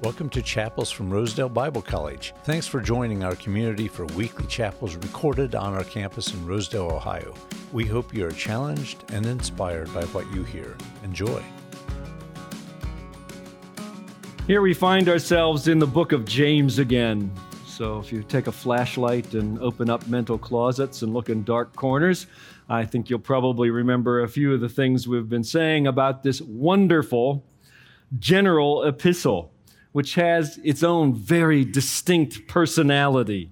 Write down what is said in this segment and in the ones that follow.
Welcome to Chapels from Rosedale Bible College. Thanks for joining our community for weekly chapels recorded on our campus in Rosedale, Ohio. We hope you are challenged and inspired by what you hear. Enjoy. Here we find ourselves in the book of James again. So if you take a flashlight and open up mental closets and look in dark corners, I think you'll probably remember a few of the things we've been saying about this wonderful general epistle, which has its own very distinct personality.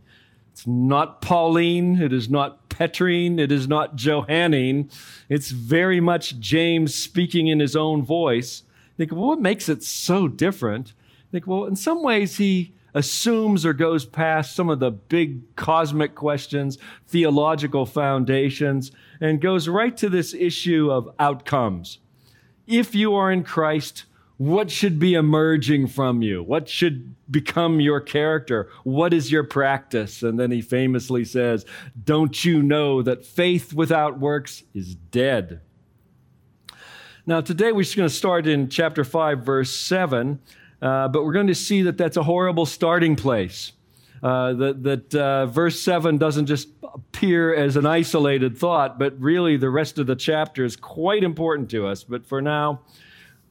It's not Pauline, it is not Petrine, it is not Johannine. It's very much James speaking in his own voice think, well, what makes it so different? think, well, in some ways, he assumes or goes past some of the big cosmic questions, theological foundations, and goes right to this issue of outcomes. If you are in Christ, what should be emerging from you? What should become your character? What is your practice? And then he famously says, Don't you know that faith without works is dead? Now, today we're just going to start in chapter 5, verse 7, uh, but we're going to see that that's a horrible starting place. Uh, that that uh, verse 7 doesn't just appear as an isolated thought, but really the rest of the chapter is quite important to us. But for now,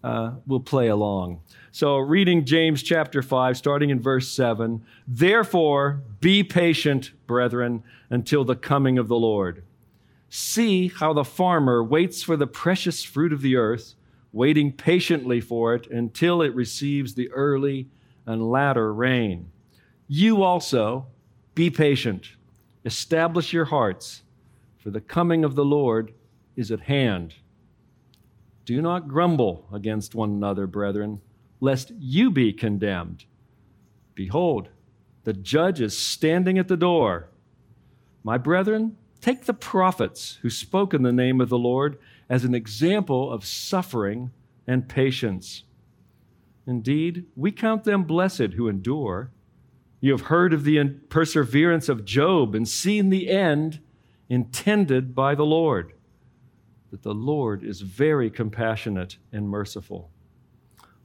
uh, we'll play along. So, reading James chapter 5, starting in verse 7 Therefore, be patient, brethren, until the coming of the Lord. See how the farmer waits for the precious fruit of the earth, waiting patiently for it until it receives the early and latter rain. You also be patient, establish your hearts, for the coming of the Lord is at hand. Do not grumble against one another, brethren, lest you be condemned. Behold, the judge is standing at the door. My brethren, Take the prophets who spoke in the name of the Lord as an example of suffering and patience. Indeed, we count them blessed who endure. You have heard of the perseverance of Job and seen the end intended by the Lord, that the Lord is very compassionate and merciful.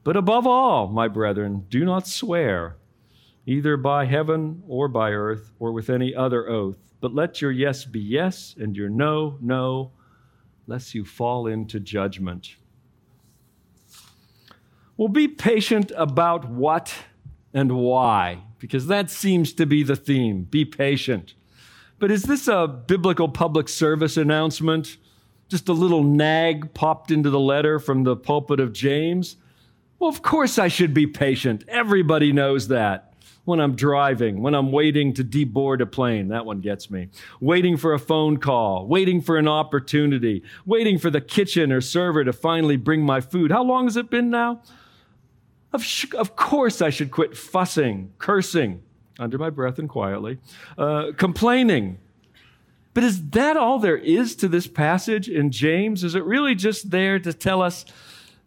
But above all, my brethren, do not swear, either by heaven or by earth or with any other oath but let your yes be yes and your no, no, lest you fall into judgment. Well, be patient about what and why, because that seems to be the theme. Be patient. But is this a biblical public service announcement? Just a little nag popped into the letter from the pulpit of James? Well, of course I should be patient. Everybody knows that when I'm driving, when I'm waiting to deboard a plane. That one gets me. Waiting for a phone call, waiting for an opportunity, waiting for the kitchen or server to finally bring my food. How long has it been now? Of, sh- of course, I should quit fussing, cursing, under my breath and quietly, uh, complaining. But is that all there is to this passage in James? Is it really just there to tell us,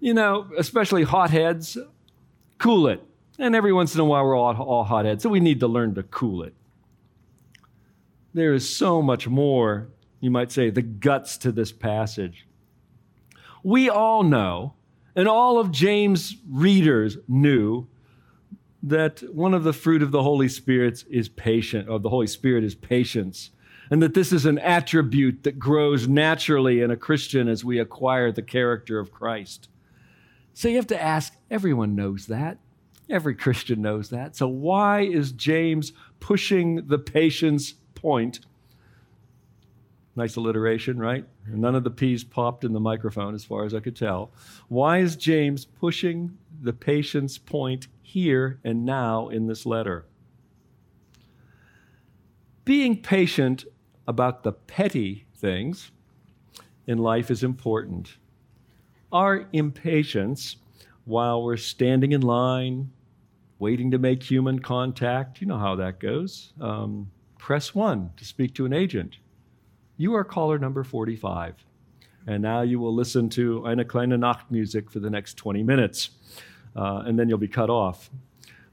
you know, especially hotheads, cool it? And every once in a while, we're all, all hotheads, so we need to learn to cool it. There is so much more, you might say, the guts to this passage. We all know, and all of James' readers knew, that one of the fruit of the Holy Spirit is patient, or the Holy Spirit is patience, and that this is an attribute that grows naturally in a Christian as we acquire the character of Christ. So you have to ask, everyone knows that. Every Christian knows that. So, why is James pushing the patience point? Nice alliteration, right? None of the P's popped in the microphone as far as I could tell. Why is James pushing the patience point here and now in this letter? Being patient about the petty things in life is important. Our impatience while we're standing in line, waiting to make human contact. You know how that goes. Um, press one to speak to an agent. You are caller number 45. And now you will listen to Eine kleine Nachtmusik for the next 20 minutes, uh, and then you'll be cut off.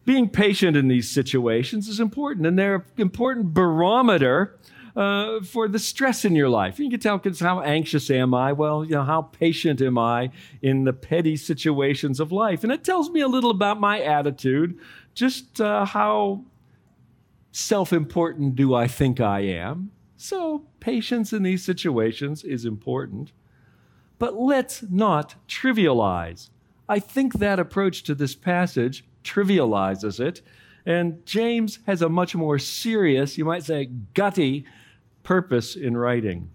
Being patient in these situations is important, and they're an important barometer uh, for the stress in your life. You can tell how anxious am I? Well, you know, how patient am I in the petty situations of life? And it tells me a little about my attitude, just uh, how self important do I think I am? So, patience in these situations is important. But let's not trivialize. I think that approach to this passage trivializes it, and James has a much more serious, you might say, gutty purpose in writing.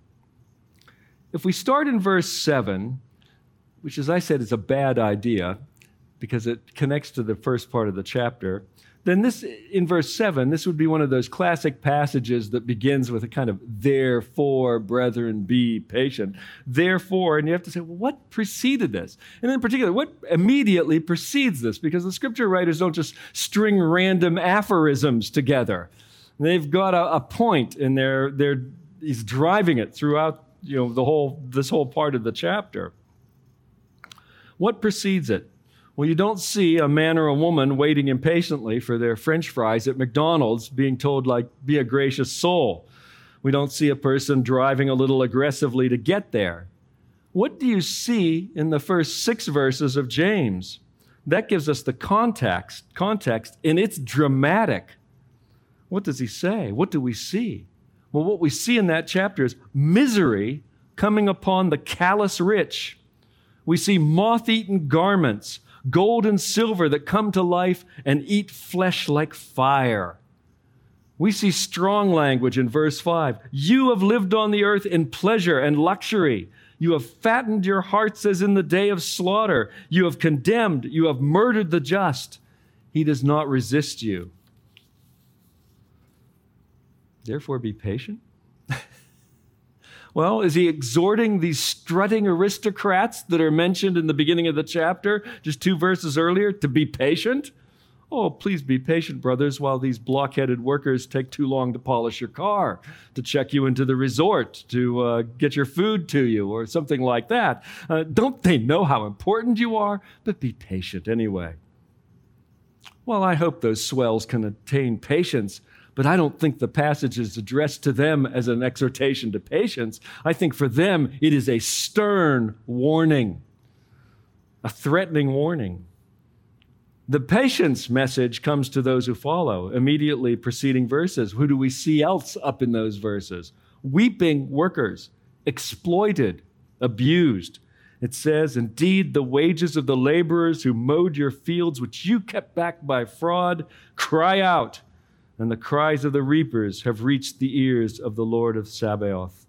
If we start in verse 7, which, as I said, is a bad idea because it connects to the first part of the chapter, then this in verse 7 this would be one of those classic passages that begins with a kind of therefore brethren be patient. Therefore and you have to say well what preceded this? And in particular what immediately precedes this? Because the scripture writers don't just string random aphorisms together they've got a, a point and they're they're he's driving it throughout you know the whole this whole part of the chapter what precedes it well, you don't see a man or a woman waiting impatiently for their french fries at McDonald's being told, like, be a gracious soul. We don't see a person driving a little aggressively to get there. What do you see in the first six verses of James? That gives us the context, context, and it's dramatic. What does he say? What do we see? Well, what we see in that chapter is misery coming upon the callous rich. We see moth eaten garments gold and silver that come to life and eat flesh like fire. We see strong language in verse 5. You have lived on the earth in pleasure and luxury. You have fattened your hearts as in the day of slaughter. You have condemned, you have murdered the just. He does not resist you. Therefore, be patient well, is he exhorting these strutting aristocrats that are mentioned in the beginning of the chapter, just two verses earlier, to be patient? Oh, please be patient, brothers, while these blockheaded workers take too long to polish your car, to check you into the resort, to uh, get your food to you, or something like that. Uh, don't they know how important you are? But be patient anyway. Well, I hope those swells can attain patience but I don't think the passage is addressed to them as an exhortation to patience. I think for them it is a stern warning, a threatening warning. The patience message comes to those who follow, immediately preceding verses. Who do we see else up in those verses? Weeping workers, exploited, abused. It says, Indeed, the wages of the laborers who mowed your fields, which you kept back by fraud, cry out and the cries of the reapers have reached the ears of the Lord of Sabaoth.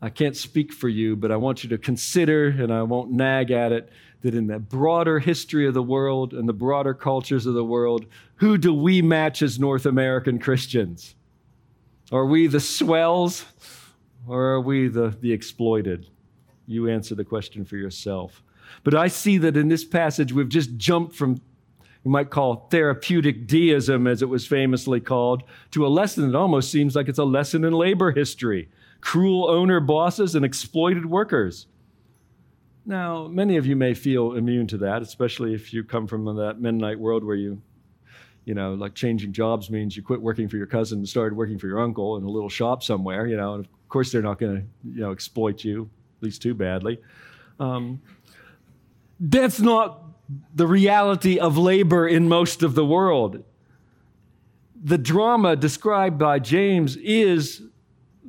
I can't speak for you, but I want you to consider, and I won't nag at it, that in the broader history of the world and the broader cultures of the world, who do we match as North American Christians? Are we the swells or are we the, the exploited? You answer the question for yourself. But I see that in this passage, we've just jumped from we might call therapeutic deism, as it was famously called, to a lesson that almost seems like it's a lesson in labor history cruel owner bosses and exploited workers. Now, many of you may feel immune to that, especially if you come from that Mennonite world where you, you know, like changing jobs means you quit working for your cousin and started working for your uncle in a little shop somewhere, you know, and of course they're not going to, you know, exploit you, at least too badly. Um, that's not the reality of labor in most of the world. The drama described by James is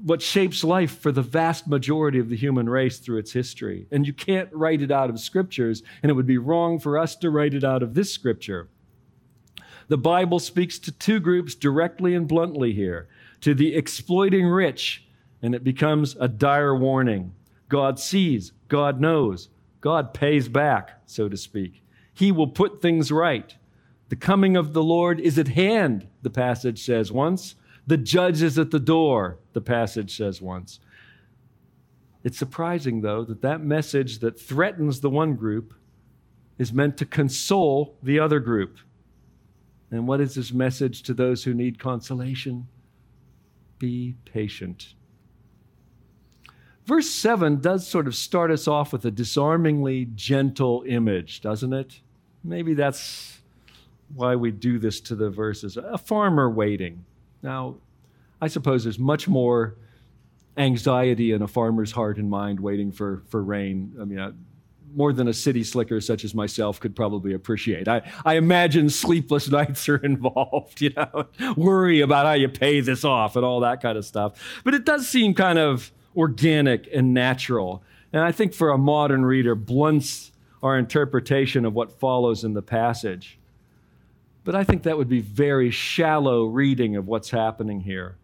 what shapes life for the vast majority of the human race through its history. And you can't write it out of scriptures, and it would be wrong for us to write it out of this scripture. The Bible speaks to two groups directly and bluntly here to the exploiting rich, and it becomes a dire warning. God sees, God knows, God pays back, so to speak. He will put things right. The coming of the Lord is at hand, the passage says once. The judge is at the door, the passage says once. It's surprising, though, that that message that threatens the one group is meant to console the other group. And what is his message to those who need consolation? Be patient. Verse 7 does sort of start us off with a disarmingly gentle image, doesn't it? Maybe that's why we do this to the verses. A farmer waiting. Now, I suppose there's much more anxiety in a farmer's heart and mind waiting for, for rain. I mean, more than a city slicker such as myself could probably appreciate. I, I imagine sleepless nights are involved, you know, worry about how you pay this off and all that kind of stuff. But it does seem kind of organic and natural. And I think for a modern reader, blunts our interpretation of what follows in the passage. But I think that would be very shallow reading of what's happening here.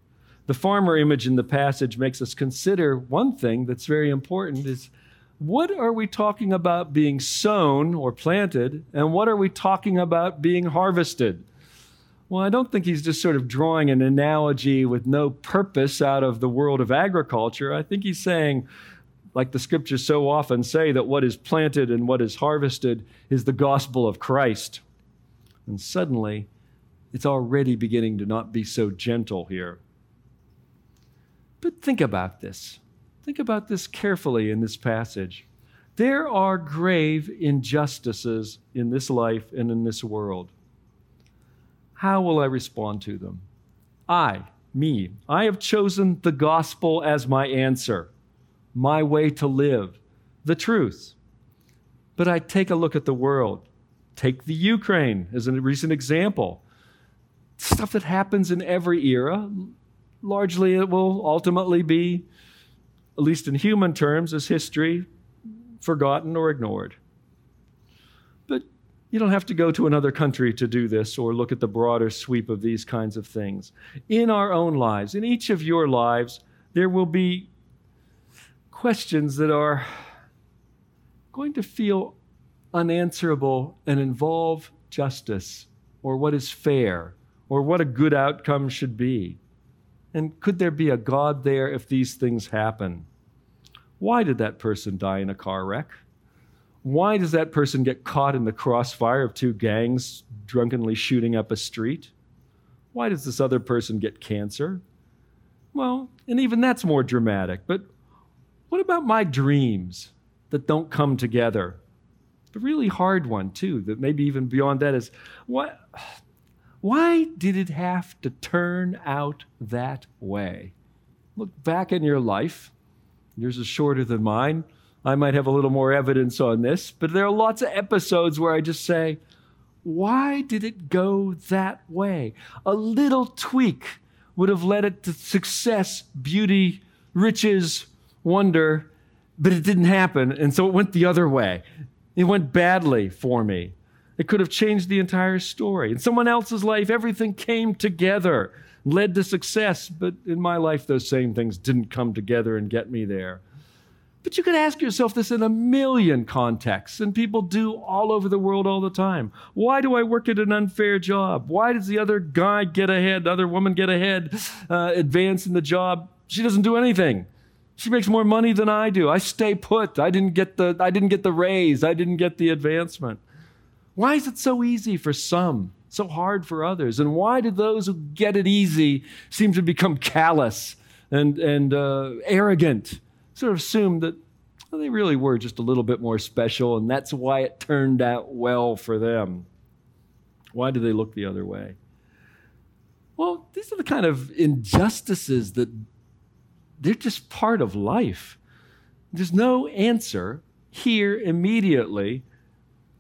The farmer image in the passage makes us consider one thing that's very important is what are we talking about being sown or planted, and what are we talking about being harvested? Well, I don't think he's just sort of drawing an analogy with no purpose out of the world of agriculture. I think he's saying, like the scriptures so often say, that what is planted and what is harvested is the gospel of Christ. And suddenly, it's already beginning to not be so gentle here. But think about this. Think about this carefully in this passage. There are grave injustices in this life and in this world. How will I respond to them? I, me, I have chosen the gospel as my answer, my way to live, the truth. But I take a look at the world. Take the Ukraine as a recent example. Stuff that happens in every era. Largely, it will ultimately be at least in human terms, as history forgotten or ignored. But you don't have to go to another country to do this or look at the broader sweep of these kinds of things. In our own lives, in each of your lives, there will be questions that are going to feel unanswerable and involve justice or what is fair or what a good outcome should be. And could there be a God there if these things happen? Why did that person die in a car wreck? Why does that person get caught in the crossfire of two gangs drunkenly shooting up a street? Why does this other person get cancer? Well, and even that's more dramatic. But what about my dreams that don't come together? The really hard one, too, that maybe even beyond that is what why did it have to turn out that way? Look back in your life. Yours is shorter than mine. I might have a little more evidence on this, but there are lots of episodes where I just say, why did it go that way? A little tweak would have led it to success, beauty, riches, wonder, but it didn't happen. And so it went the other way. It went badly for me. It could have changed the entire story. In someone else's life, everything came together, led to success, but in my life, those same things didn't come together and get me there. But you could ask yourself this in a million contexts, and people do all over the world all the time. Why do I work at an unfair job? Why does the other guy get ahead, the other woman get ahead, uh, advance in the job? She doesn't do anything. She makes more money than I do. I stay put. I didn't get the, I didn't get the raise. I didn't get the advancement. Why is it so easy for some, so hard for others? And why do those who get it easy seem to become callous and, and uh, arrogant? Sort of assume that well, they really were just a little bit more special, and that's why it turned out well for them. Why do they look the other way? Well, these are the kind of injustices that they're just part of life. There's no answer here immediately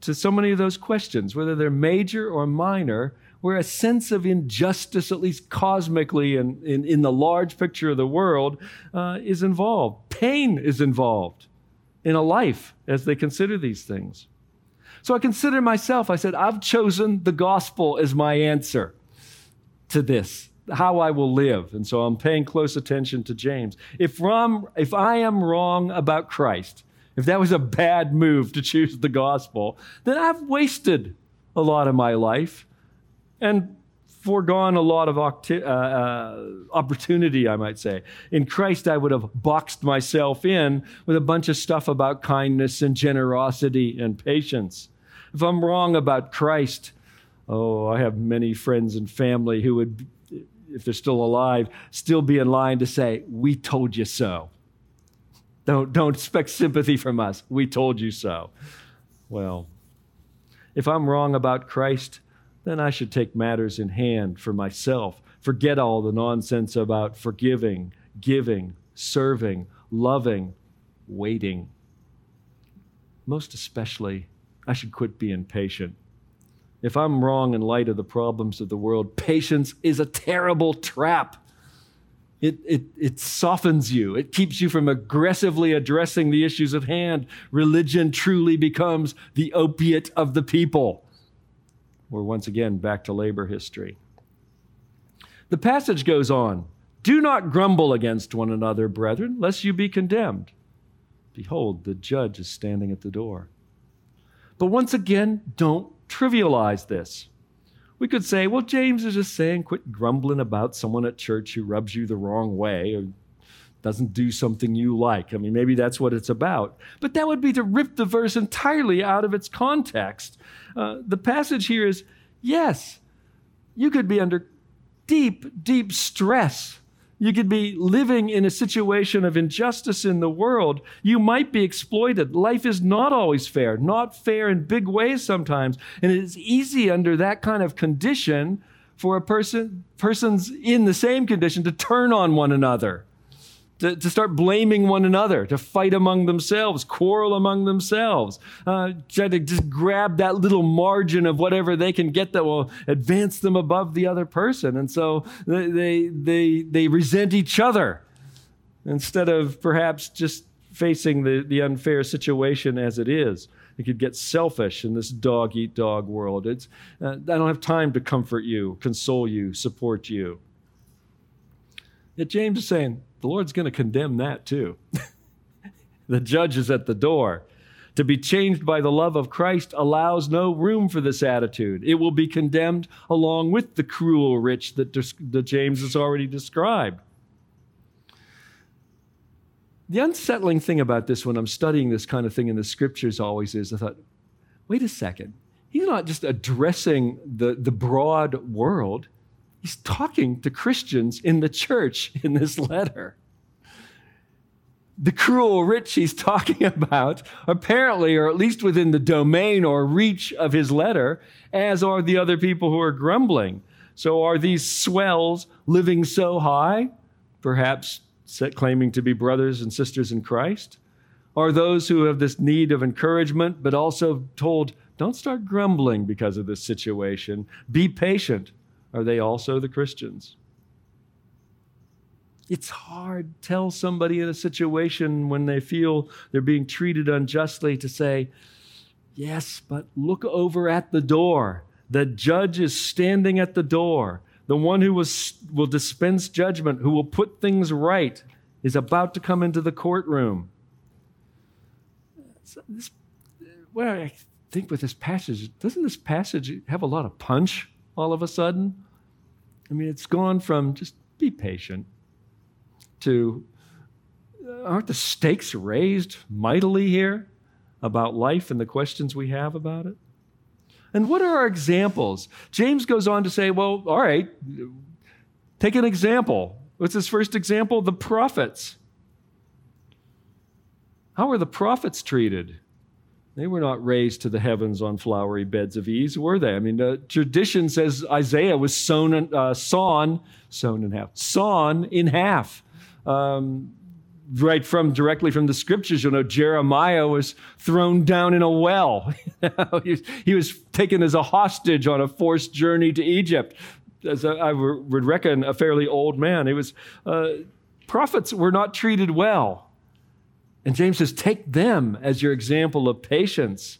to so many of those questions, whether they're major or minor, where a sense of injustice, at least cosmically and in, in, the large picture of the world, uh, is involved. Pain is involved in a life as they consider these things. So I consider myself, I said, I've chosen the gospel as my answer to this, how I will live. And so I'm paying close attention to James. If, I'm, if I am wrong about Christ, if that was a bad move to choose the gospel, then I've wasted a lot of my life and foregone a lot of uh, uh, opportunity, I might say. In Christ, I would have boxed myself in with a bunch of stuff about kindness and generosity and patience. If I'm wrong about Christ, oh, I have many friends and family who would, if they're still alive, still be in line to say, We told you so. Don't, don't expect sympathy from us. We told you so. Well, if I'm wrong about Christ, then I should take matters in hand for myself, Forget all the nonsense about forgiving, giving, serving, loving, waiting. Most especially, I should quit being patient. If I'm wrong in light of the problems of the world, patience is a terrible trap. It, it, it softens you. It keeps you from aggressively addressing the issues at hand. Religion truly becomes the opiate of the people. We're once again back to labor history. The passage goes on Do not grumble against one another, brethren, lest you be condemned. Behold, the judge is standing at the door. But once again, don't trivialize this. We could say, well, James is just saying, quit grumbling about someone at church who rubs you the wrong way or doesn't do something you like. I mean, maybe that's what it's about. But that would be to rip the verse entirely out of its context. Uh, the passage here is yes, you could be under deep, deep stress you could be living in a situation of injustice in the world. You might be exploited. Life is not always fair, not fair in big ways sometimes. And it is easy under that kind of condition for a person, persons in the same condition to turn on one another to, to start blaming one another, to fight among themselves, quarrel among themselves, uh, try to just grab that little margin of whatever they can get that will advance them above the other person. And so they, they, they, they resent each other instead of perhaps just facing the, the unfair situation as it is. It could get selfish in this dog eat dog world. It's, uh, I don't have time to comfort you, console you, support you. Yet James is saying, the Lord's going to condemn that too. the judge is at the door. To be changed by the love of Christ allows no room for this attitude. It will be condemned along with the cruel rich that, that James has already described. The unsettling thing about this when I'm studying this kind of thing in the scriptures always is I thought, wait a second. He's not just addressing the, the broad world, He's talking to Christians in the church in this letter. The cruel rich he's talking about apparently or at least within the domain or reach of his letter, as are the other people who are grumbling. So, are these swells living so high, perhaps claiming to be brothers and sisters in Christ? Are those who have this need of encouragement, but also told, don't start grumbling because of this situation? Be patient. Are they also the Christians? It's hard to tell somebody in a situation when they feel they're being treated unjustly to say, Yes, but look over at the door. The judge is standing at the door. The one who was, will dispense judgment, who will put things right, is about to come into the courtroom. So this, well, I think with this passage, doesn't this passage have a lot of punch? All of a sudden? I mean, it's gone from just be patient to uh, aren't the stakes raised mightily here about life and the questions we have about it? And what are our examples? James goes on to say, well, all right, take an example. What's his first example? The prophets. How are the prophets treated? They were not raised to the heavens on flowery beds of ease, were they? I mean, the tradition says Isaiah was sown, uh, sawn, sown in half, sawn in half. Um, right from directly from the scriptures, you'll know Jeremiah was thrown down in a well. he, was taken as a hostage on a forced journey to Egypt. As I would reckon, a fairly old man. It was uh, prophets were not treated well. And James says, take them as your example of patience.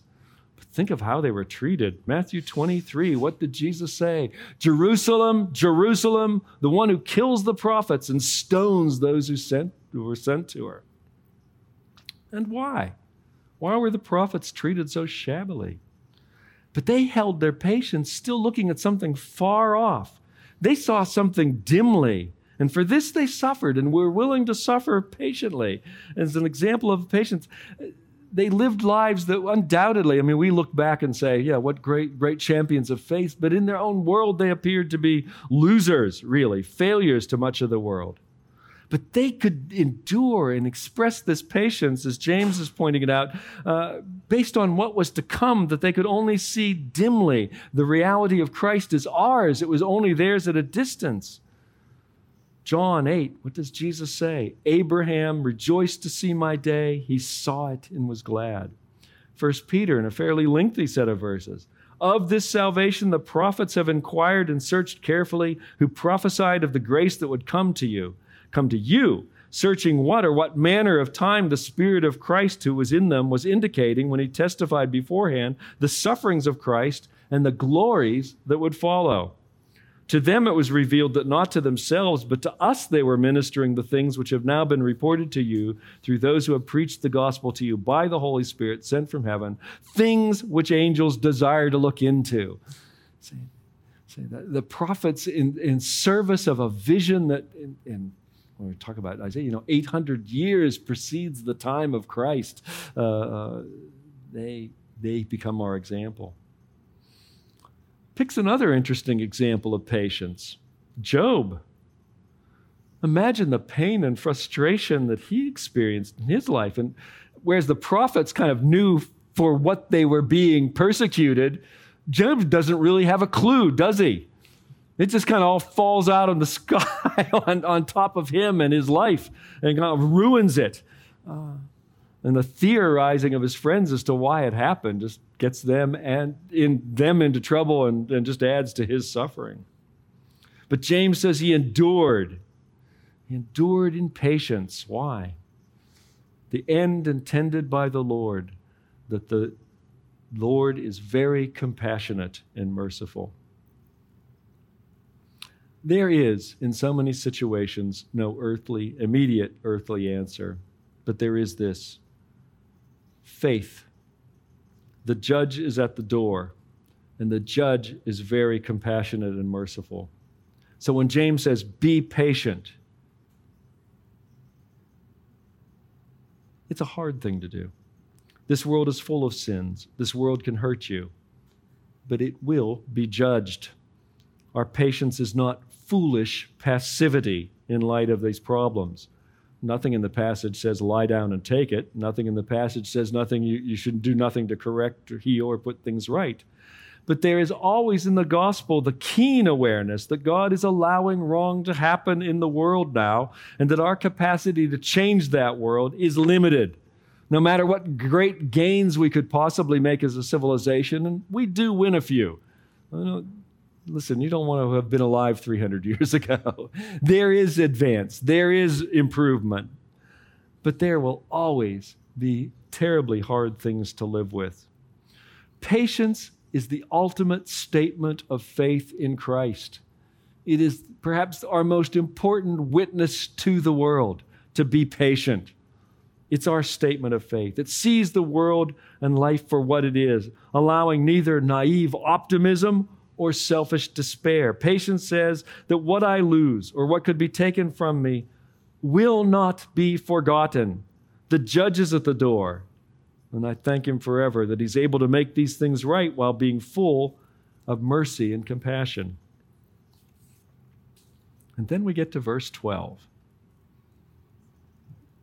But think of how they were treated. Matthew 23, what did Jesus say? Jerusalem, Jerusalem, the one who kills the prophets and stones those who, sent, who were sent to her. And why? Why were the prophets treated so shabbily? But they held their patience, still looking at something far off. They saw something dimly and for this they suffered and were willing to suffer patiently. As an example of patience, they lived lives that undoubtedly, I mean, we look back and say, yeah, what great, great champions of faith, but in their own world, they appeared to be losers, really, failures to much of the world. But they could endure and express this patience, as James is pointing it out, uh, based on what was to come, that they could only see dimly. The reality of Christ is ours, it was only theirs at a distance. John 8, what does Jesus say? Abraham rejoiced to see my day. He saw it and was glad. First Peter, in a fairly lengthy set of verses. Of this salvation, the prophets have inquired and searched carefully, who prophesied of the grace that would come to you, come to you, searching what or what manner of time the Spirit of Christ who was in them was indicating when he testified beforehand the sufferings of Christ and the glories that would follow. To them it was revealed that not to themselves, but to us they were ministering the things which have now been reported to you through those who have preached the gospel to you by the Holy Spirit sent from heaven, things which angels desire to look into. See, see the, prophets in, in service of a vision that, in, in when we talk about Isaiah, you know, 800 years precedes the time of Christ, uh, uh, they, they become our example picks another interesting example of patience Job. Imagine the pain and frustration that he experienced in his life. And whereas the prophets kind of knew for what they were being persecuted, Job doesn't really have a clue, does he? It just kind of all falls out of the sky on, on top of him and his life and kind of ruins it. Uh, and the theorizing of his friends as to why it happened just gets them and in them into trouble and, and just adds to his suffering. But James says he endured. He endured in patience. Why? The end intended by the Lord, that the Lord is very compassionate and merciful. There is, in so many situations, no earthly, immediate earthly answer, but there is this faith. The judge is at the door, and the judge is very compassionate and merciful. So when James says, be patient, it's a hard thing to do. This world is full of sins. This world can hurt you, but it will be judged. Our patience is not foolish passivity in light of these problems. Nothing in the passage says lie down and take it. Nothing in the passage says nothing you, you should do nothing to correct or heal or put things right. But there is always in the gospel the keen awareness that God is allowing wrong to happen in the world now, and that our capacity to change that world is limited. No matter what great gains we could possibly make as a civilization, and we do win a few. Listen, you don't want to have been alive 300 years ago. there is advance, there is improvement, but there will always be terribly hard things to live with. Patience is the ultimate statement of faith in Christ. It is perhaps our most important witness to the world to be patient. It's our statement of faith. It sees the world and life for what it is, allowing neither naive optimism or selfish despair. Patience says that what I lose or what could be taken from me will not be forgotten. The judge is at the door, and I thank him forever that he's able to make these things right while being full of mercy and compassion. And then we get to verse 12.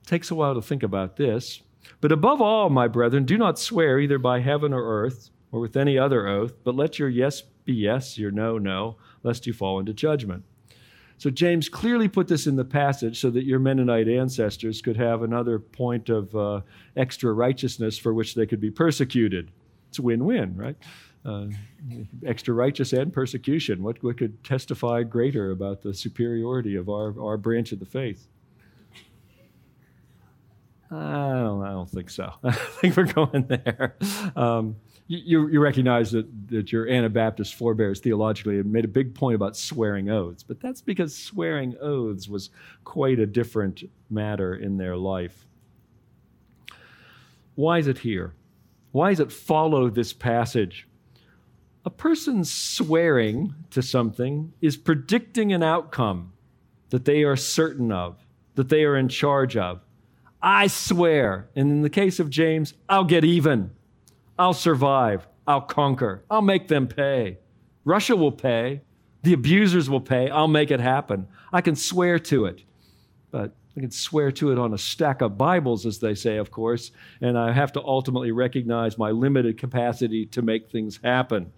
It takes a while to think about this. But above all, my brethren, do not swear either by heaven or earth or with any other oath, but let your yes yes, your no, no, lest you fall into judgment. So James clearly put this in the passage so that your Mennonite ancestors could have another point of uh, extra righteousness for which they could be persecuted. It's a win win, right? Uh, extra righteous and persecution. What, what could testify greater about the superiority of our, our branch of the faith? I don't, I don't think so. I think we're going there. Um, you, you recognize that, that your Anabaptist forebears theologically made a big point about swearing oaths, but that's because swearing oaths was quite a different matter in their life. Why is it here? Why does it follow this passage? A person swearing to something is predicting an outcome that they are certain of, that they are in charge of. I swear, and in the case of James, I'll get even. I'll survive. I'll conquer. I'll make them pay. Russia will pay. The abusers will pay. I'll make it happen. I can swear to it. But I can swear to it on a stack of Bibles, as they say, of course, and I have to ultimately recognize my limited capacity to make things happen.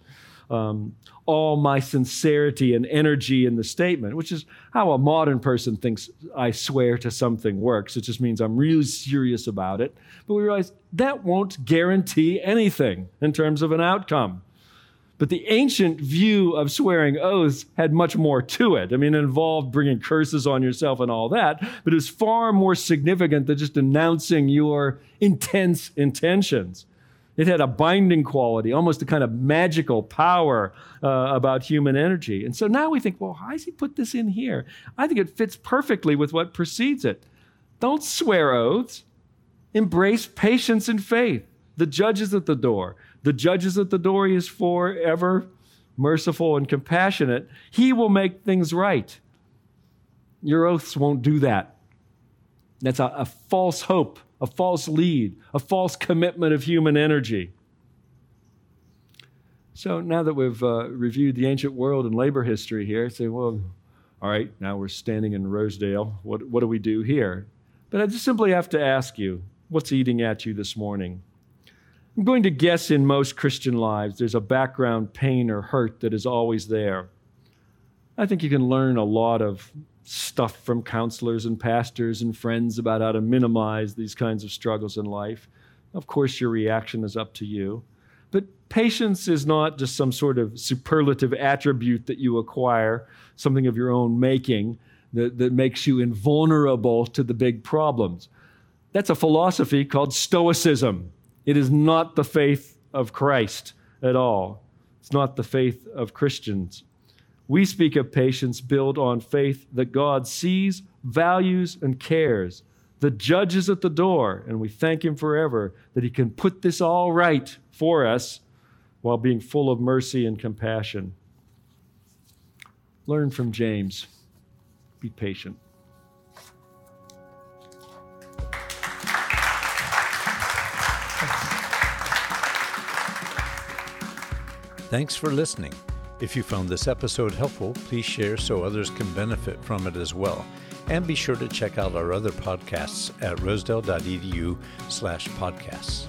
Um, all my sincerity and energy in the statement, which is how a modern person thinks I swear to something works. It just means I'm really serious about it. But we realize that won't guarantee anything in terms of an outcome. But the ancient view of swearing oaths had much more to it. I mean, it involved bringing curses on yourself and all that, but it was far more significant than just announcing your intense intentions. It had a binding quality, almost a kind of magical power uh, about human energy. And so now we think, well, how does he put this in here? I think it fits perfectly with what precedes it. Don't swear oaths, embrace patience and faith. The judge is at the door. The judge is at the door. He is forever merciful and compassionate. He will make things right. Your oaths won't do that. That's a, a false hope a false lead, a false commitment of human energy. So now that we've uh, reviewed the ancient world and labor history here, I say, well, all right, now we're standing in Rosedale. What, what do we do here? But I just simply have to ask you, what's eating at you this morning? I'm going to guess in most Christian lives there's a background pain or hurt that is always there. I think you can learn a lot of stuff from counselors and pastors and friends about how to minimize these kinds of struggles in life. Of course, your reaction is up to you. But patience is not just some sort of superlative attribute that you acquire, something of your own making that, that makes you invulnerable to the big problems. That's a philosophy called Stoicism. It is not the faith of Christ at all. It's not the faith of Christians. We speak of patience built on faith that God sees, values, and cares. The judge is at the door, and we thank Him forever that He can put this all right for us while being full of mercy and compassion. Learn from James. Be patient. Thanks for listening. If you found this episode helpful, please share so others can benefit from it as well. And be sure to check out our other podcasts at rosedale.edu slash podcasts.